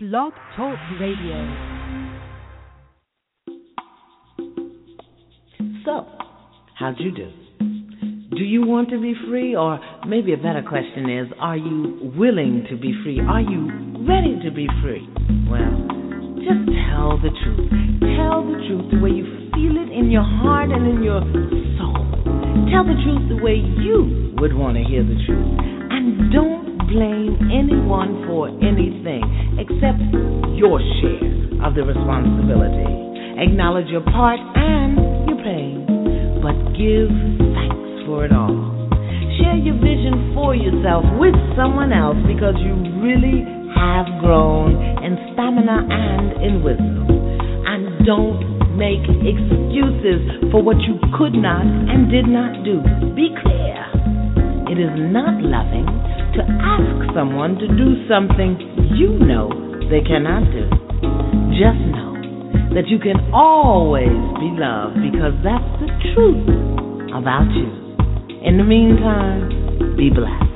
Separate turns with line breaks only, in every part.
Blog Talk Radio.
So, how'd you do? Do you want to be free? Or maybe a better question is, are you willing to be free? Are you ready to be free? Well, just tell the truth. Tell the truth the way you feel it in your heart and in your soul. Tell the truth the way you would want to hear the truth. And don't blame anyone for anything except your share of the responsibility. Acknowledge your part and your pain, but give thanks for it all. Share your vision for yourself with someone else because you really have grown in stamina and in wisdom. And don't make excuses for what you could not and did not do. Be clear. It is not loving to ask someone to do something you know they cannot do. Just know that you can always be loved because that's the truth about you. In the meantime, be blessed.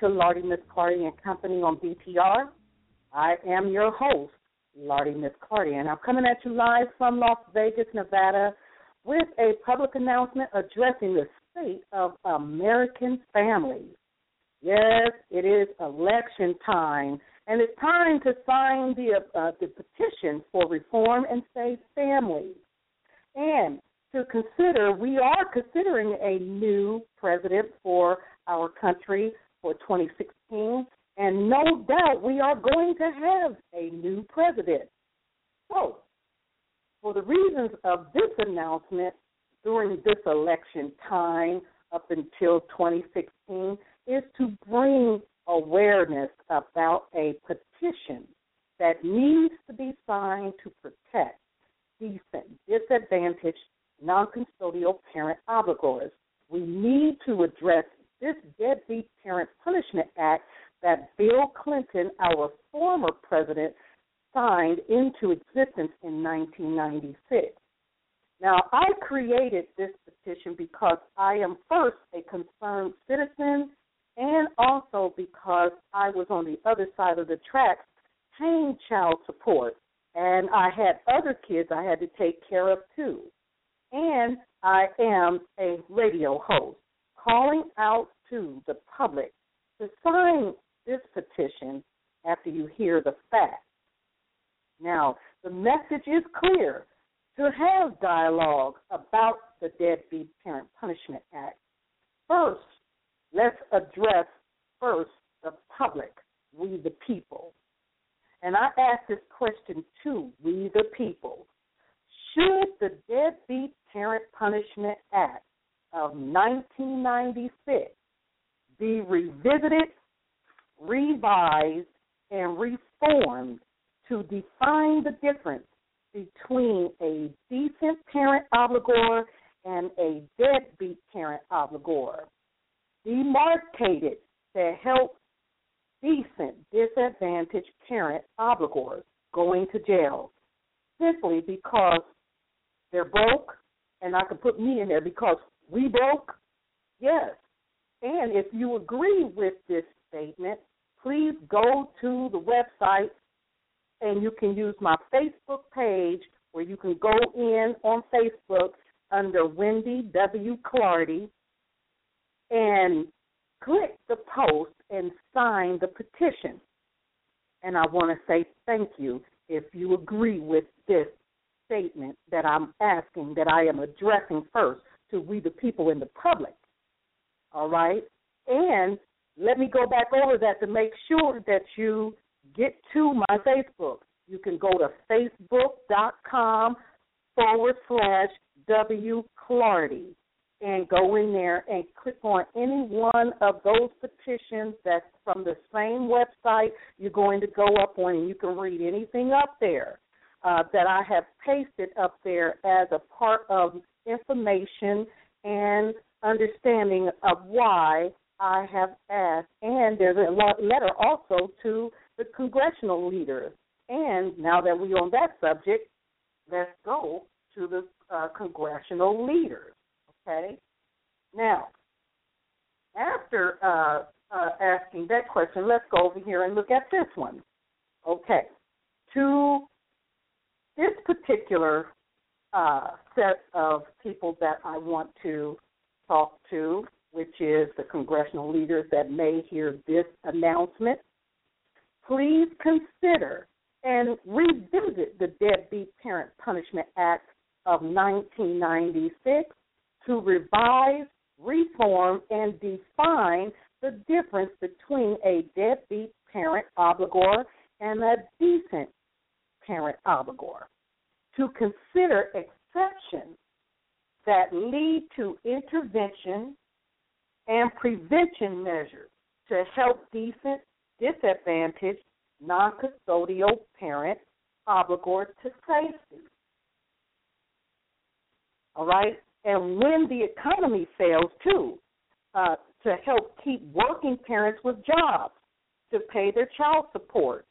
To Lady Miss Clardy and Company on BTR. I am your host, Lady Miss Clardy, and I'm coming at you live from Las Vegas, Nevada, with a public announcement addressing the state of American families. Yes, it is election time, and it's time to sign the uh, the petition for reform and save families. And to consider, we are considering a new president for our country for 2016, and no doubt we are going to have a new president. So, for the reasons of this announcement during this election time up until 2016 is to bring awareness about a petition that needs to be signed to protect decent, disadvantaged, non custodial parent obligors. We need to address this Deadbeat Parent Punishment Act that Bill Clinton, our former president, signed into existence in 1996. Now, I created this petition because I am first a concerned citizen and also because I was on the other side of the tracks paying child support and I had other kids I had to take care of too. And I am a radio host calling out to the public to sign this petition after you hear the facts. Now, the message is clear to have dialogue about the Deadbeat Parent Punishment Act. First, let's address first the public, we the people. And I ask this question to we the people. Should the Deadbeat Parent Punishment Act of 1996 be revisited, revised, and reformed to define the difference between a decent parent obligor and a deadbeat parent obligor. Demarcated to help decent disadvantaged parent obligors going to jail simply because they're broke, and I can put me in there because we broke? Yes. And if you agree with this statement, please go to the website and you can use my Facebook page where you can go in on Facebook under Wendy W. Clardy and click the post and sign the petition. And I want to say thank you if you agree with this statement that I'm asking, that I am addressing first to we the people in the public. All right? And let me go back over that to make sure that you get to my Facebook. You can go to facebook.com forward slash W Clardy and go in there and click on any one of those petitions that's from the same website you're going to go up on, and you can read anything up there uh, that I have pasted up there as a part of information and understanding of why I have asked. And there's a letter also to the congressional leaders. And now that we're on that subject, let's go to the uh, congressional leaders. Okay? Now, after uh, uh, asking that question, let's go over here and look at this one. Okay. To this particular uh, set of people that I want to talk to, which is the congressional leaders that may hear this announcement, please consider and revisit the Deadbeat Parent Punishment Act of 1996 to revise, reform, and define the difference between a deadbeat parent obligor and a decent parent obligor. To consider exceptions that lead to intervention and prevention measures to help decent, disadvantaged, non custodial parent obligor to safety. All right? And when the economy fails, too, uh, to help keep working parents with jobs to pay their child support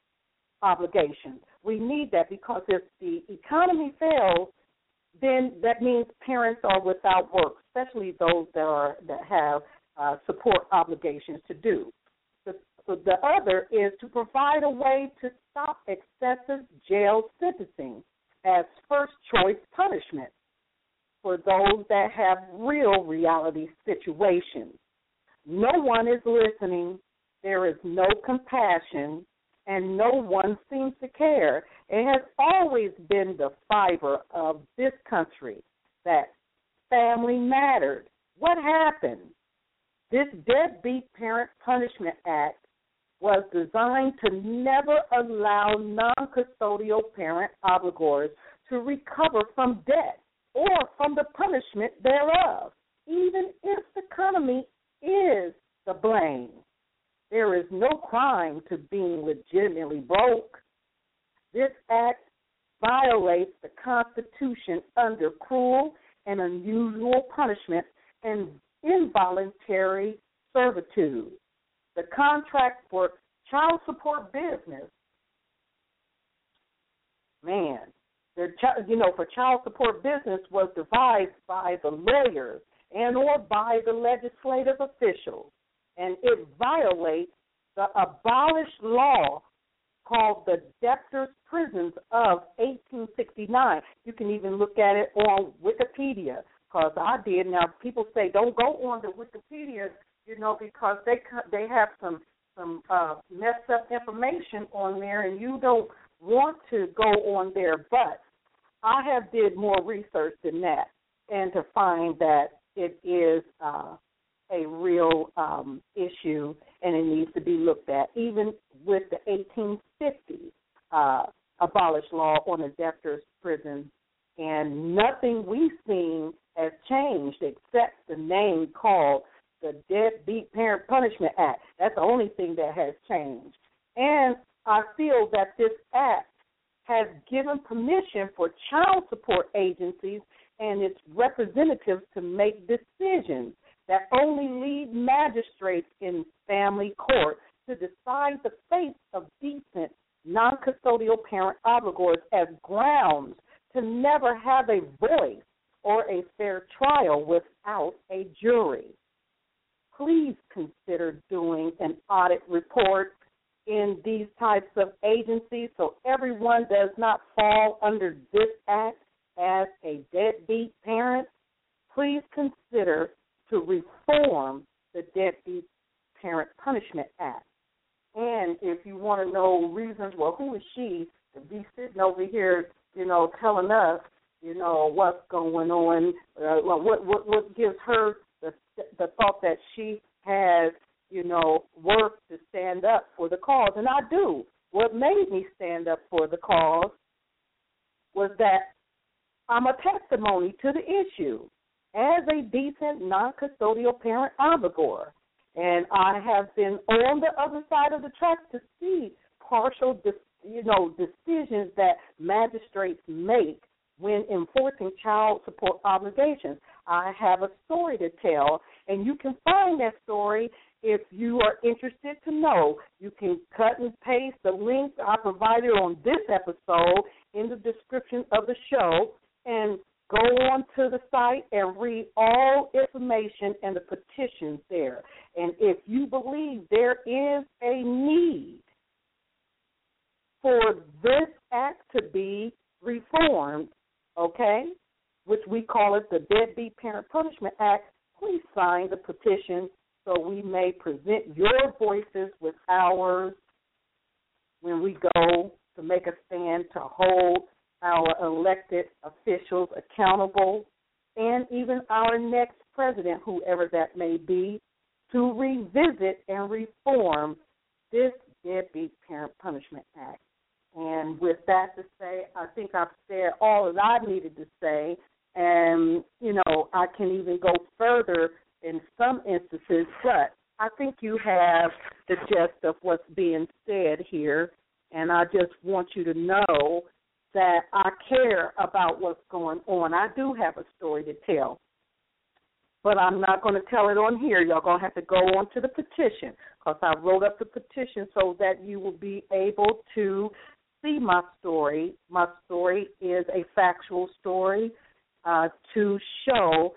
obligations. We need that because if the economy fails, then that means parents are without work, especially those that are that have uh, support obligations to do. The, the other is to provide a way to stop excessive jail sentencing as first choice punishment for those that have real reality situations. No one is listening. There is no compassion, and no one seems to care. It has always been the fiber of this country that family mattered. What happened? This Deadbeat Parent Punishment Act was designed to never allow non custodial parent obligors to recover from debt or from the punishment thereof, even if the economy is the blame. There is no crime to being legitimately broke. This act violates the Constitution under cruel and unusual punishment and involuntary servitude. The contract for child support business, man, the you know for child support business was devised by the lawyers and or by the legislative officials, and it violates the abolished law called the Debtors' Prisons of 1869. You can even look at it on Wikipedia because I did. Now people say don't go on the Wikipedia, you know, because they they have some some uh, messed up information on there, and you don't want to go on there. But I have did more research than that, and to find that it is uh, a real um, issue and it needs to be looked at, even with the 1850 uh, abolished law on the debtors' prison. And nothing we've seen has changed except the name called the Deadbeat Parent Punishment Act. That's the only thing that has changed. And I feel that this act has given permission for child support agencies and its representatives to make decisions that only lead magistrates in family court to decide the fate of decent non custodial parent obligors as grounds to never have a voice or a fair trial without a jury. Please consider doing an audit report in these types of agencies so everyone does not fall under this act as a deadbeat parent, please consider to reform the Deadbeat Parent Punishment Act. And if you want to know reasons, well, who is she to be sitting over here, you know, telling us, you know, what's going on? Uh, what what what gives her the the thought that she has, you know, work to stand up for the cause? And I do. What made me stand up for the cause was that I'm a testimony to the issue as a decent non custodial parent obligor. And I have been on the other side of the track to see partial, you know, decisions that magistrates make when enforcing child support obligations. I have a story to tell, and you can find that story if you are interested to know, you can cut and paste the links I provided on this episode in the description of the show and go on to the site and read all information and the petitions there. And if you believe there is a need for this act to be reformed, okay, which we call it the Deadbeat Parent Punishment Act, please sign the petition so we may present your voices with ours when we go to make a stand to hold our elected officials accountable and even our next president, whoever that may be, to revisit and reform this Deadbeat Parent Punishment Act. And with that to say, I think I've said all that I needed to say. And, you know, I can even go further in some instances, but I think you have the gist of what's being said here. And I just want you to know that I care about what's going on. I do have a story to tell, but I'm not going to tell it on here. Y'all going to have to go on to the petition because I wrote up the petition so that you will be able to see my story. My story is a factual story uh, to show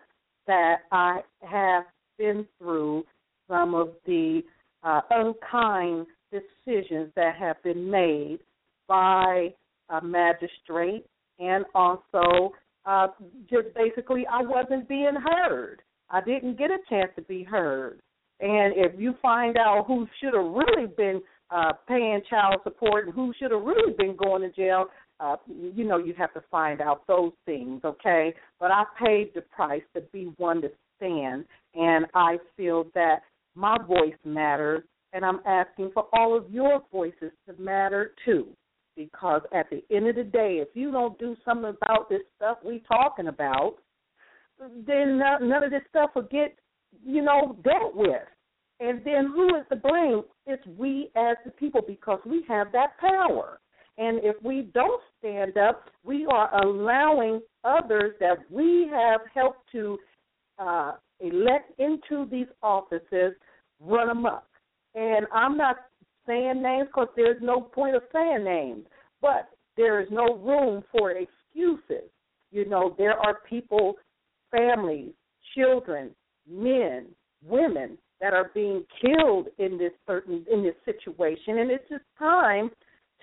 that I have been through some of the uh, unkind decisions that have been made by a magistrate and also uh, just basically I wasn't being heard. I didn't get a chance to be heard. And if you find out who should have really been uh, paying child support and who should have really been going to jail, uh, you know, you have to find out those things, okay? But I paid the price to be one to stand, and I feel that my voice matters, and I'm asking for all of your voices to matter too. Because at the end of the day, if you don't do something about this stuff we're talking about, then none of this stuff will get, you know, dealt with. And then who is to blame? It's we as the people because we have that power. And if we don't stand up, we are allowing others that we have helped to uh, elect into these offices run amok. And I'm not saying names because there's no point of saying names, but there is no room for excuses. You know, there are people, families, children, men, women that are being killed in this certain in this situation and it's just time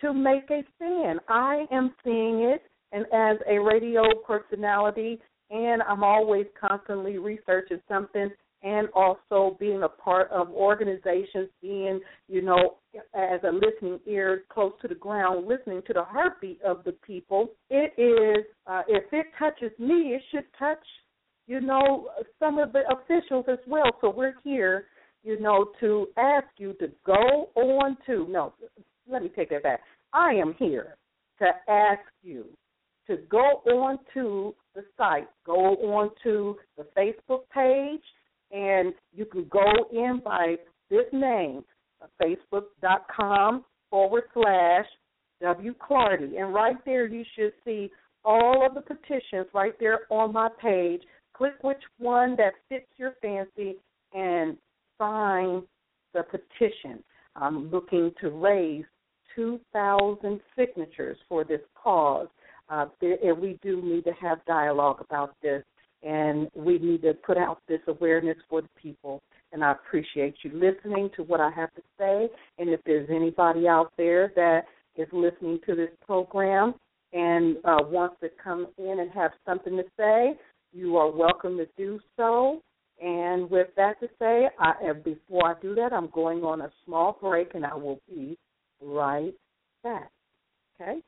to make a stand. I am seeing it and as a radio personality and I'm always constantly researching something and also being a part of organizations, being, you know, as a listening ear close to the ground, listening to the heartbeat of the people. It is, uh, if it touches me, it should touch you know, some of the officials as well. So we're here, you know, to ask you to go on to, no, let me take that back. I am here to ask you to go on to the site, go on to the Facebook page, and you can go in by this name, facebook.com forward slash W. Clardy. And right there, you should see all of the petitions right there on my page click which one that fits your fancy and sign the petition. I'm looking to raise 2,000 signatures for this cause. Uh, and we do need to have dialogue about this, and we need to put out this awareness for the people. And I appreciate you listening to what I have to say. And if there's anybody out there that is listening to this program and uh, wants to come in and have something to say, you are welcome to do so. And with that to say, I, before I do that, I'm going on a small break, and I will be right back. Okay?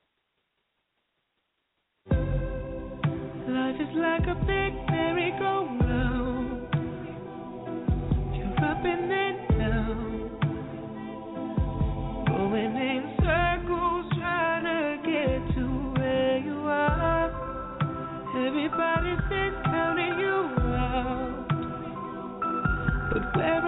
Life is like a big merry-go-round. You're up and then down, going in circles, trying to get to where you are. Everybody's been counting you out, but where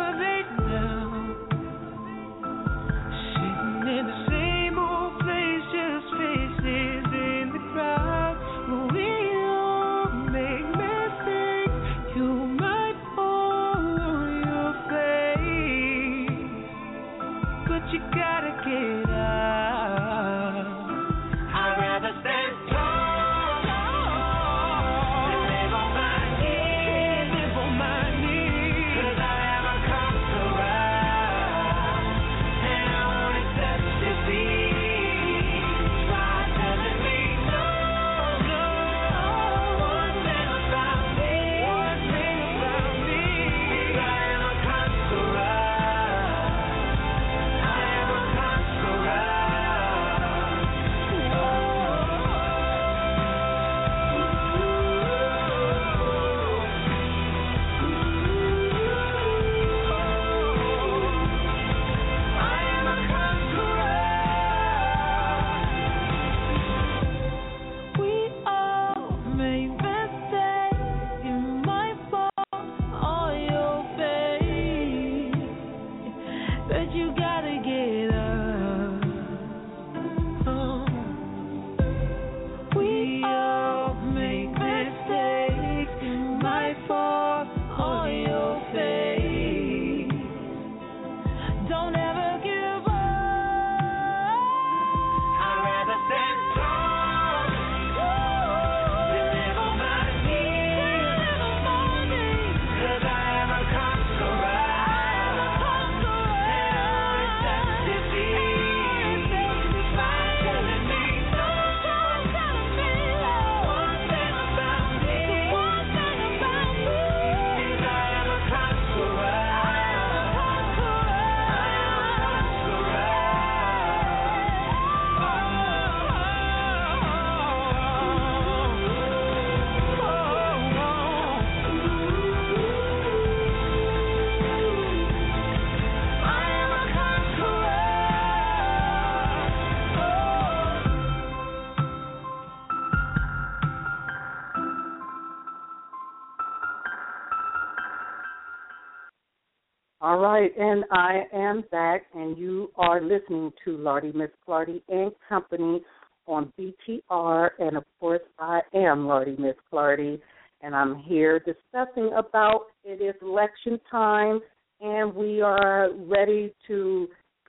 right, and I am back, and you are listening to Lady Miss Clardy and Company on BTR, and of course, I am Lady Miss Clardy, and I'm here discussing about it is election time, and we are ready to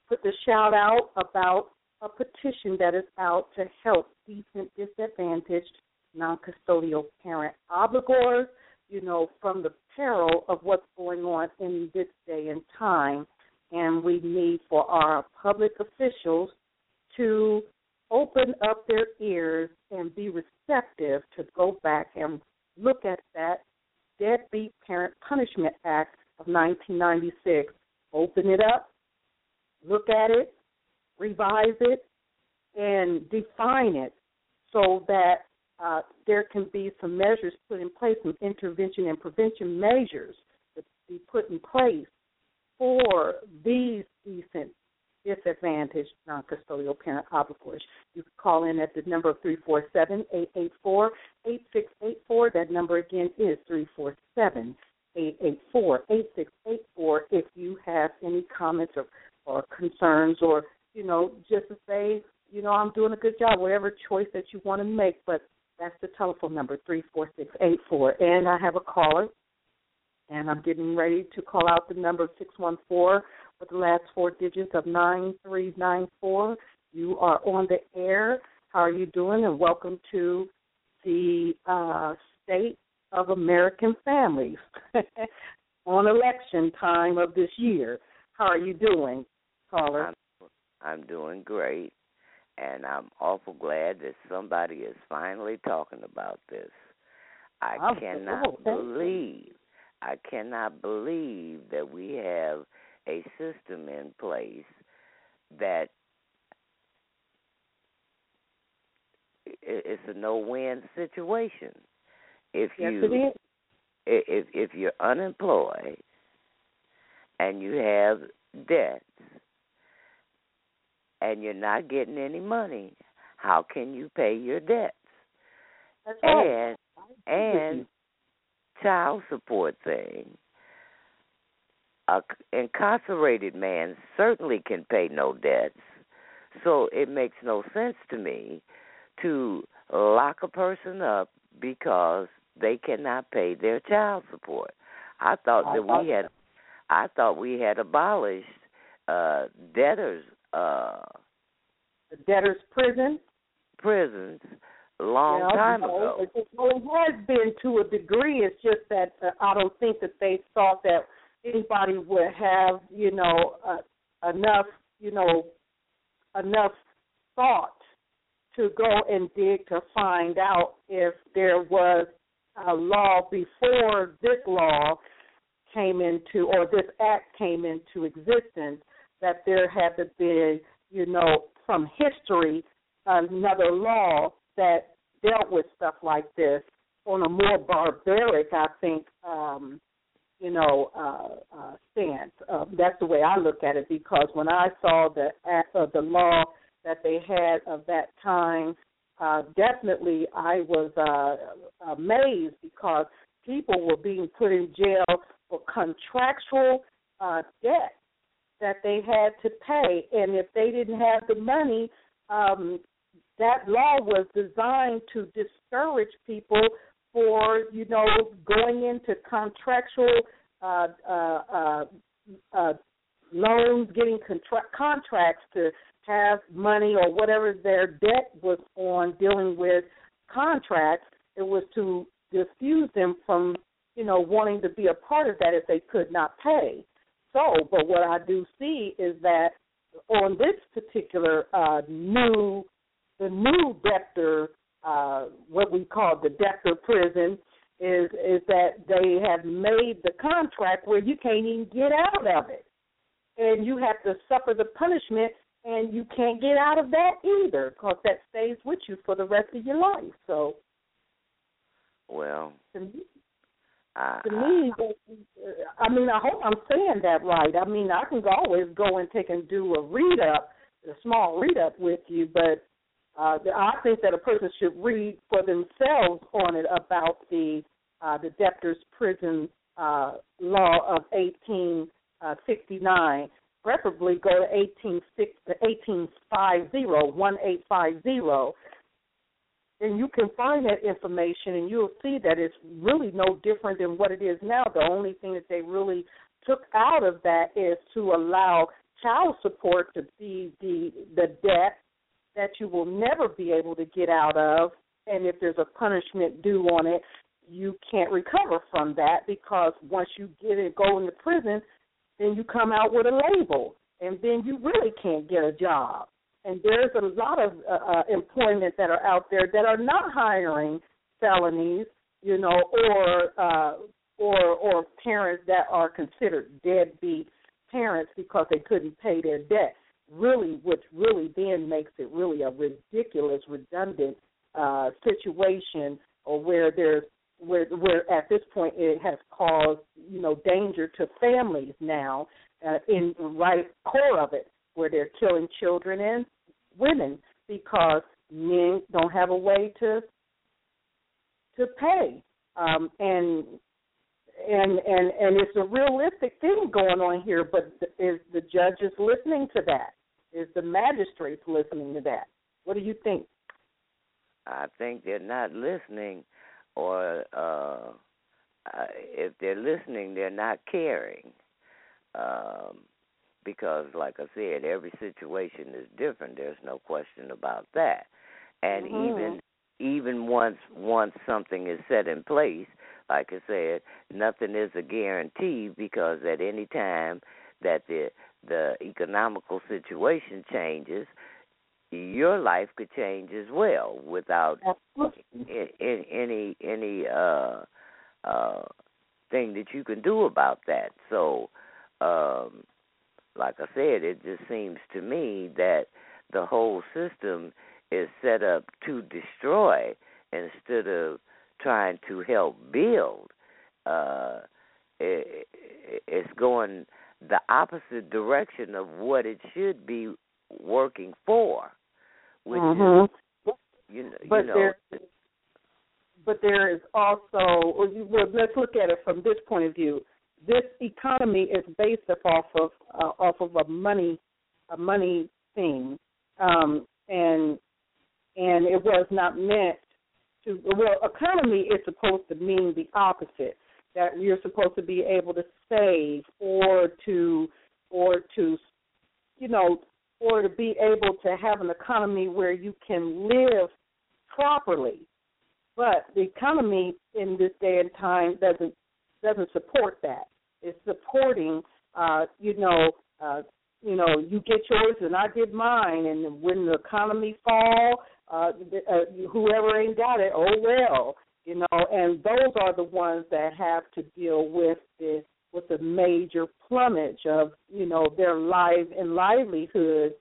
put the shout out about a petition that is out to help decent disadvantaged non-custodial parent obligors you know, from the peril of what's going on in this day and time. And we need for our public officials to open up their ears and be receptive to go back and look at that Deadbeat Parent Punishment Act of 1996. Open it up, look at it, revise it, and define it so that uh, there can be some measures put in place, some intervention and prevention measures to be put in place for these decent disadvantaged non-custodial parent obligors. You can call in at the number of 347-884-8684. That number again is 347-884-8684 if you have any comments or, or concerns or, you know, just to say, you know, I'm doing a good job, whatever choice that you want to make, but that's the telephone number, 34684. And I have a caller, and I'm getting ready to call out the number 614 with the last four digits of 9394. You are on the air. How are you doing? And welcome to the uh, State of American Families on election time of this year. How are you doing, caller?
I'm, I'm doing great and I'm awful glad that somebody is finally talking about this. I
oh,
cannot
oh,
believe, I cannot believe that we have a system in place that it's a no-win situation. If
yes,
you if if you're unemployed and you have debts and you're not getting any money, how can you pay your debts?
That's
and
right.
and child support thing. A incarcerated man certainly can pay no debts, so it makes no sense to me to lock a person up because they cannot pay their child support. I thought that we had I thought we had abolished uh debtors uh
the debtor's prison.
Prisons a long
yeah,
time ago.
It, well, it has been to a degree. It's just that uh, I don't think that they thought that anybody would have, you know, uh, enough, you know, enough thought to go and dig to find out if there was a law before this law came into or this act came into existence that there had to be, you know, from history another law that dealt with stuff like this on a more barbaric, I think, um, you know, uh, uh, stance. Uh, that's the way I look at it because when I saw the act of the law that they had of that time, uh, definitely I was uh, amazed because people were being put in jail for contractual uh, debt that they had to pay, and if they didn't have the money, um, that law was designed to discourage people for you know going into contractual uh, uh, uh, uh, loans, getting contra- contracts to have money or whatever their debt was on dealing with contracts. It was to diffuse them from you know wanting to be a part of that if they could not pay so. But what I do see is that on this particular uh, new, the new debtor, uh, what we call the debtor prison, is is that they have made the contract where you can't even get out of it, and you have to suffer the punishment, and you can't get out of that either, because that stays with you for the rest of your life. So,
well,
to me,
I,
to me, I mean, I hope I'm saying that right. I mean, I can always go and take and do a read up, a small read up with you, but uh, I think that a person should read for themselves on it about the uh, the debtor's prison uh, law of 18 uh, 69. Preferably go to 186 to 1850 1850 and you can find that information and you'll see that it's really no different than what it is now. The only thing that they really took out of that is to allow child support to be the the debt that you will never be able to get out of and if there's a punishment due on it, you can't recover from that because once you get it go into prison, then you come out with a label and then you really can't get a job and there's a lot of uh, uh, employment that are out there that are not hiring felonies, you know, or uh, or or parents that are considered deadbeat parents because they couldn't pay their debt. Really, which really then makes it really a ridiculous, redundant uh, situation, or where there's where where at this point it has caused you know danger to families now uh, in right core of it where they're killing children and women because men don't have a way to to pay. Um, and and and and it's a realistic thing going on here, but is the judges listening to that? Is the magistrates listening to that? What do you think?
I think they're not listening, or uh, uh if they're listening, they're not caring. Um, because like I said, every situation is different. There's no question about that. And
mm-hmm.
even even once once something is set in place, like I said, nothing is a guarantee because at any time that the the economical situation changes, your life could change as well without any any any uh uh thing that you can do about that. So um like I said, it just seems to me that the whole system is set up to destroy instead of trying to help build. Uh, it, it's going the opposite direction of what it should be working for, which
mm-hmm.
is you know.
But
you know,
there, but there is also. Well, let's look at it from this point of view this economy is based off of uh, off of a money a money thing, um, and and it was not meant to. Well, economy is supposed to mean the opposite. That you're supposed to be able to save or to or to you know or to be able to have an economy where you can live properly. But the economy in this day and time doesn't doesn't support that. It's supporting, uh, you know, uh, you know, you get yours and I get mine, and when the economy fall, uh, uh, whoever ain't got it, oh well, you know. And those are the ones that have to deal with the with the major plumage of you know their life and livelihood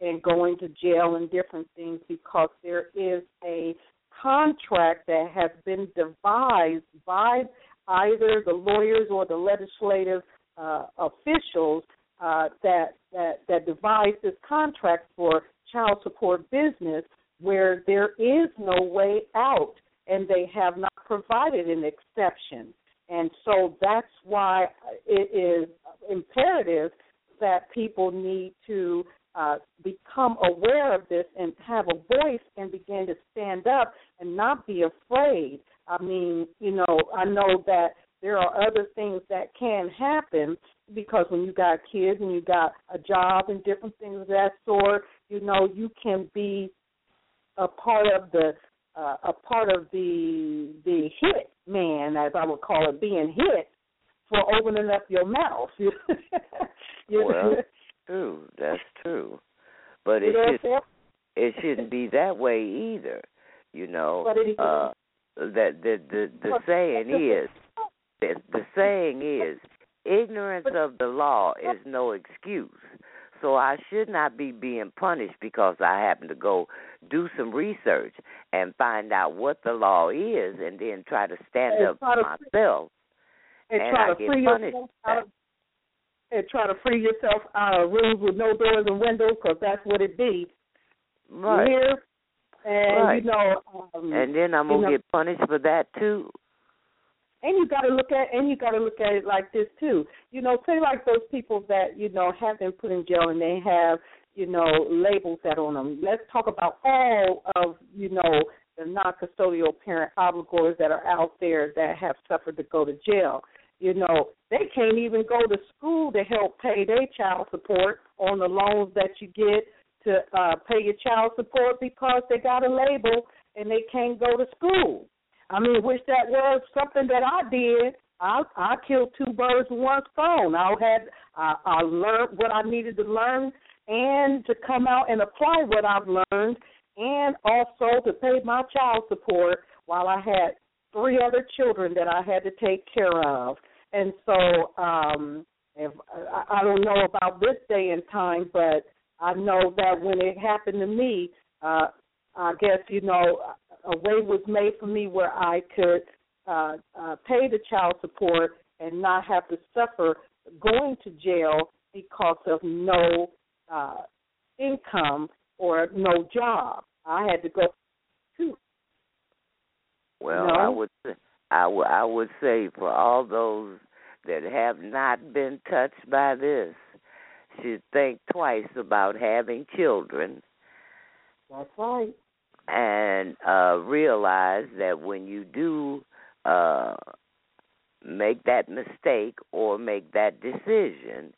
and going to jail and different things because there is a contract that has been devised by either the lawyers or the legislative uh, officials uh, that that that devised this contract for child support business, where there is no way out, and they have not provided an exception. And so that's why it is imperative that people need to uh, become aware of this and have a voice and begin to stand up and not be afraid. I mean, you know, I know that there are other things that can happen because when you got kids and you got a job and different things of that sort, you know, you can be a part of the uh, a part of the the hit man, as I would call it, being hit for opening up your mouth. you
well, true. That's true. But it should, it shouldn't be that way either. You know, But it is. uh, that the the the saying is the, the saying is ignorance of the law is no excuse. So I should not be being punished because I happen to go do some research and find out what the law is and then try to stand
and
up for myself.
And,
and
try
I
to
get
free
punished.
yourself out of, and try to free yourself out of rooms with no doors and windows because that's what it be.
Right.
Hear? And
right.
you know, um,
and then I'm gonna
know,
get punished for that too.
And you got to look at and you got to look at it like this too. You know, say like those people that you know have been put in jail and they have you know labels that on them. Let's talk about all of you know the non-custodial parent obligors that are out there that have suffered to go to jail. You know, they can't even go to school to help pay their child support on the loans that you get to uh, pay your child support because they got a label and they can't go to school. I mean, wish that was something that I did. I I killed two birds with one stone. I had I, I learned what I needed to learn and to come out and apply what I've learned and also to pay my child support while I had three other children that I had to take care of. And so um if I, I don't know about this day and time, but I know that when it happened to me, uh I guess you know a way was made for me where I could uh, uh, pay the child support and not have to suffer going to jail because of no uh, income or no job. I had to go to.
Well,
no?
I would I would I would say for all those that have not been touched by this should think twice about having children.
That's right
and uh, realize that when you do uh, make that mistake or make that decision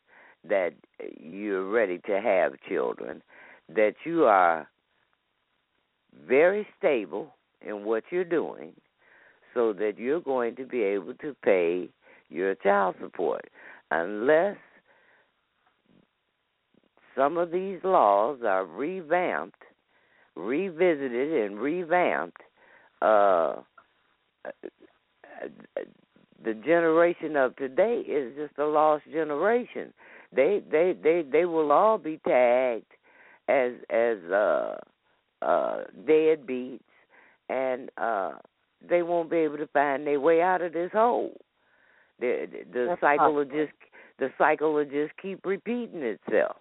that you're ready to have children, that you are very stable in what you're doing so that you're going to be able to pay your child support unless some of these laws are revamped revisited and revamped, uh, the generation of today is just a lost generation. They they they they will all be tagged as as uh uh deadbeats and uh they won't be able to find their way out of this hole. The the
that's
cycle
possible.
will just the cycle will just keep repeating itself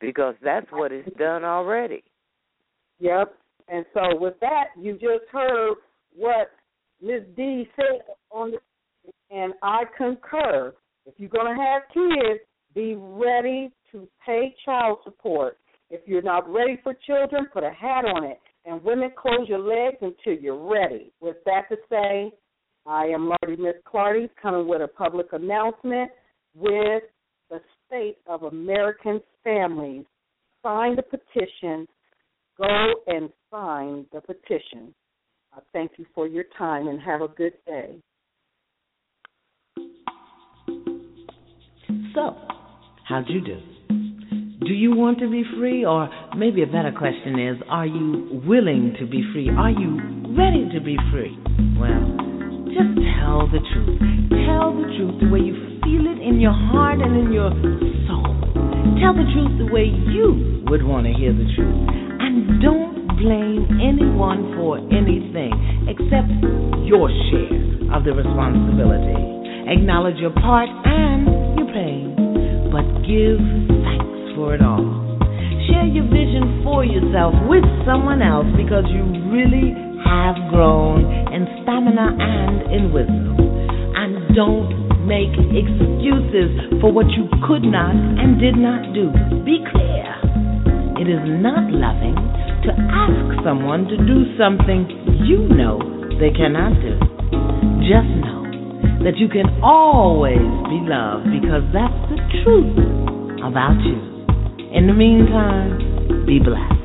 because that's what it's done already.
Yep. And so with that, you just heard what Ms. D said on the, and I concur. If you're going to have kids, be ready to pay child support. If you're not ready for children, put a hat on it. And women, close your legs until you're ready. With that to say, I am Marty Miss Clardy coming with a public announcement with the state of American families. Sign the petition Go and sign the petition. I thank you for your time and have a good day.
So, how'd you do? Do you want to be free? Or maybe a better question is, are you willing to be free? Are you ready to be free? Well, just tell the truth. Tell the truth the way you feel it in your heart and in your soul. Tell the truth the way you would want to hear the truth. And don't blame anyone for anything except your share of the responsibility. Acknowledge your part and your pain, but give thanks for it all. Share your vision for yourself with someone else because you really have grown in stamina and in wisdom. And don't make excuses for what you could not and did not do. Be clear. It is not loving to ask someone to do something you know they cannot do. Just know that you can always be loved because that's the truth about you. In the meantime, be blessed.